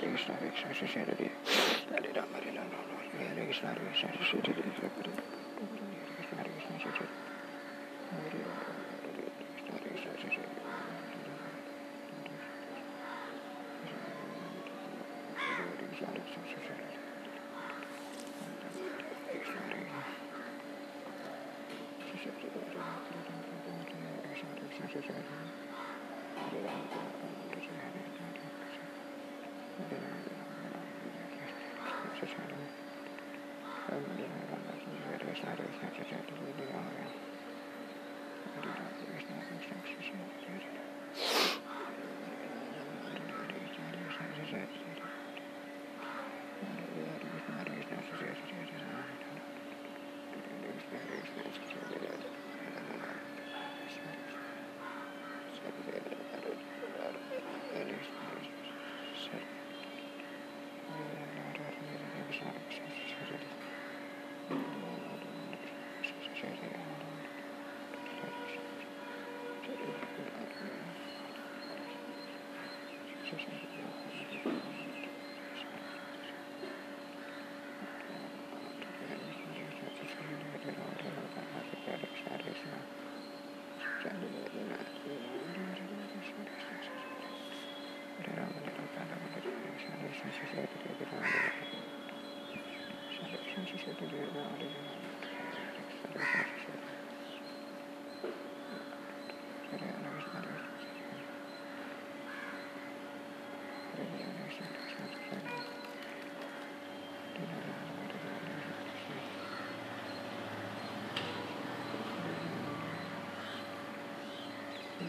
Hare Krishna, Hare Krishna, Krishna Krishna, Hare Hare Rama, Hare Rama, Hare Krishna, Hare Krishna, Krishna Krishna, Hare Hare Krishna, Hare Krishna, Krishna Krishna, Hare Hare Hare Thank you. pictures.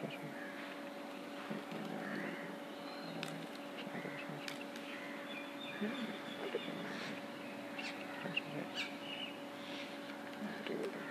Shut it.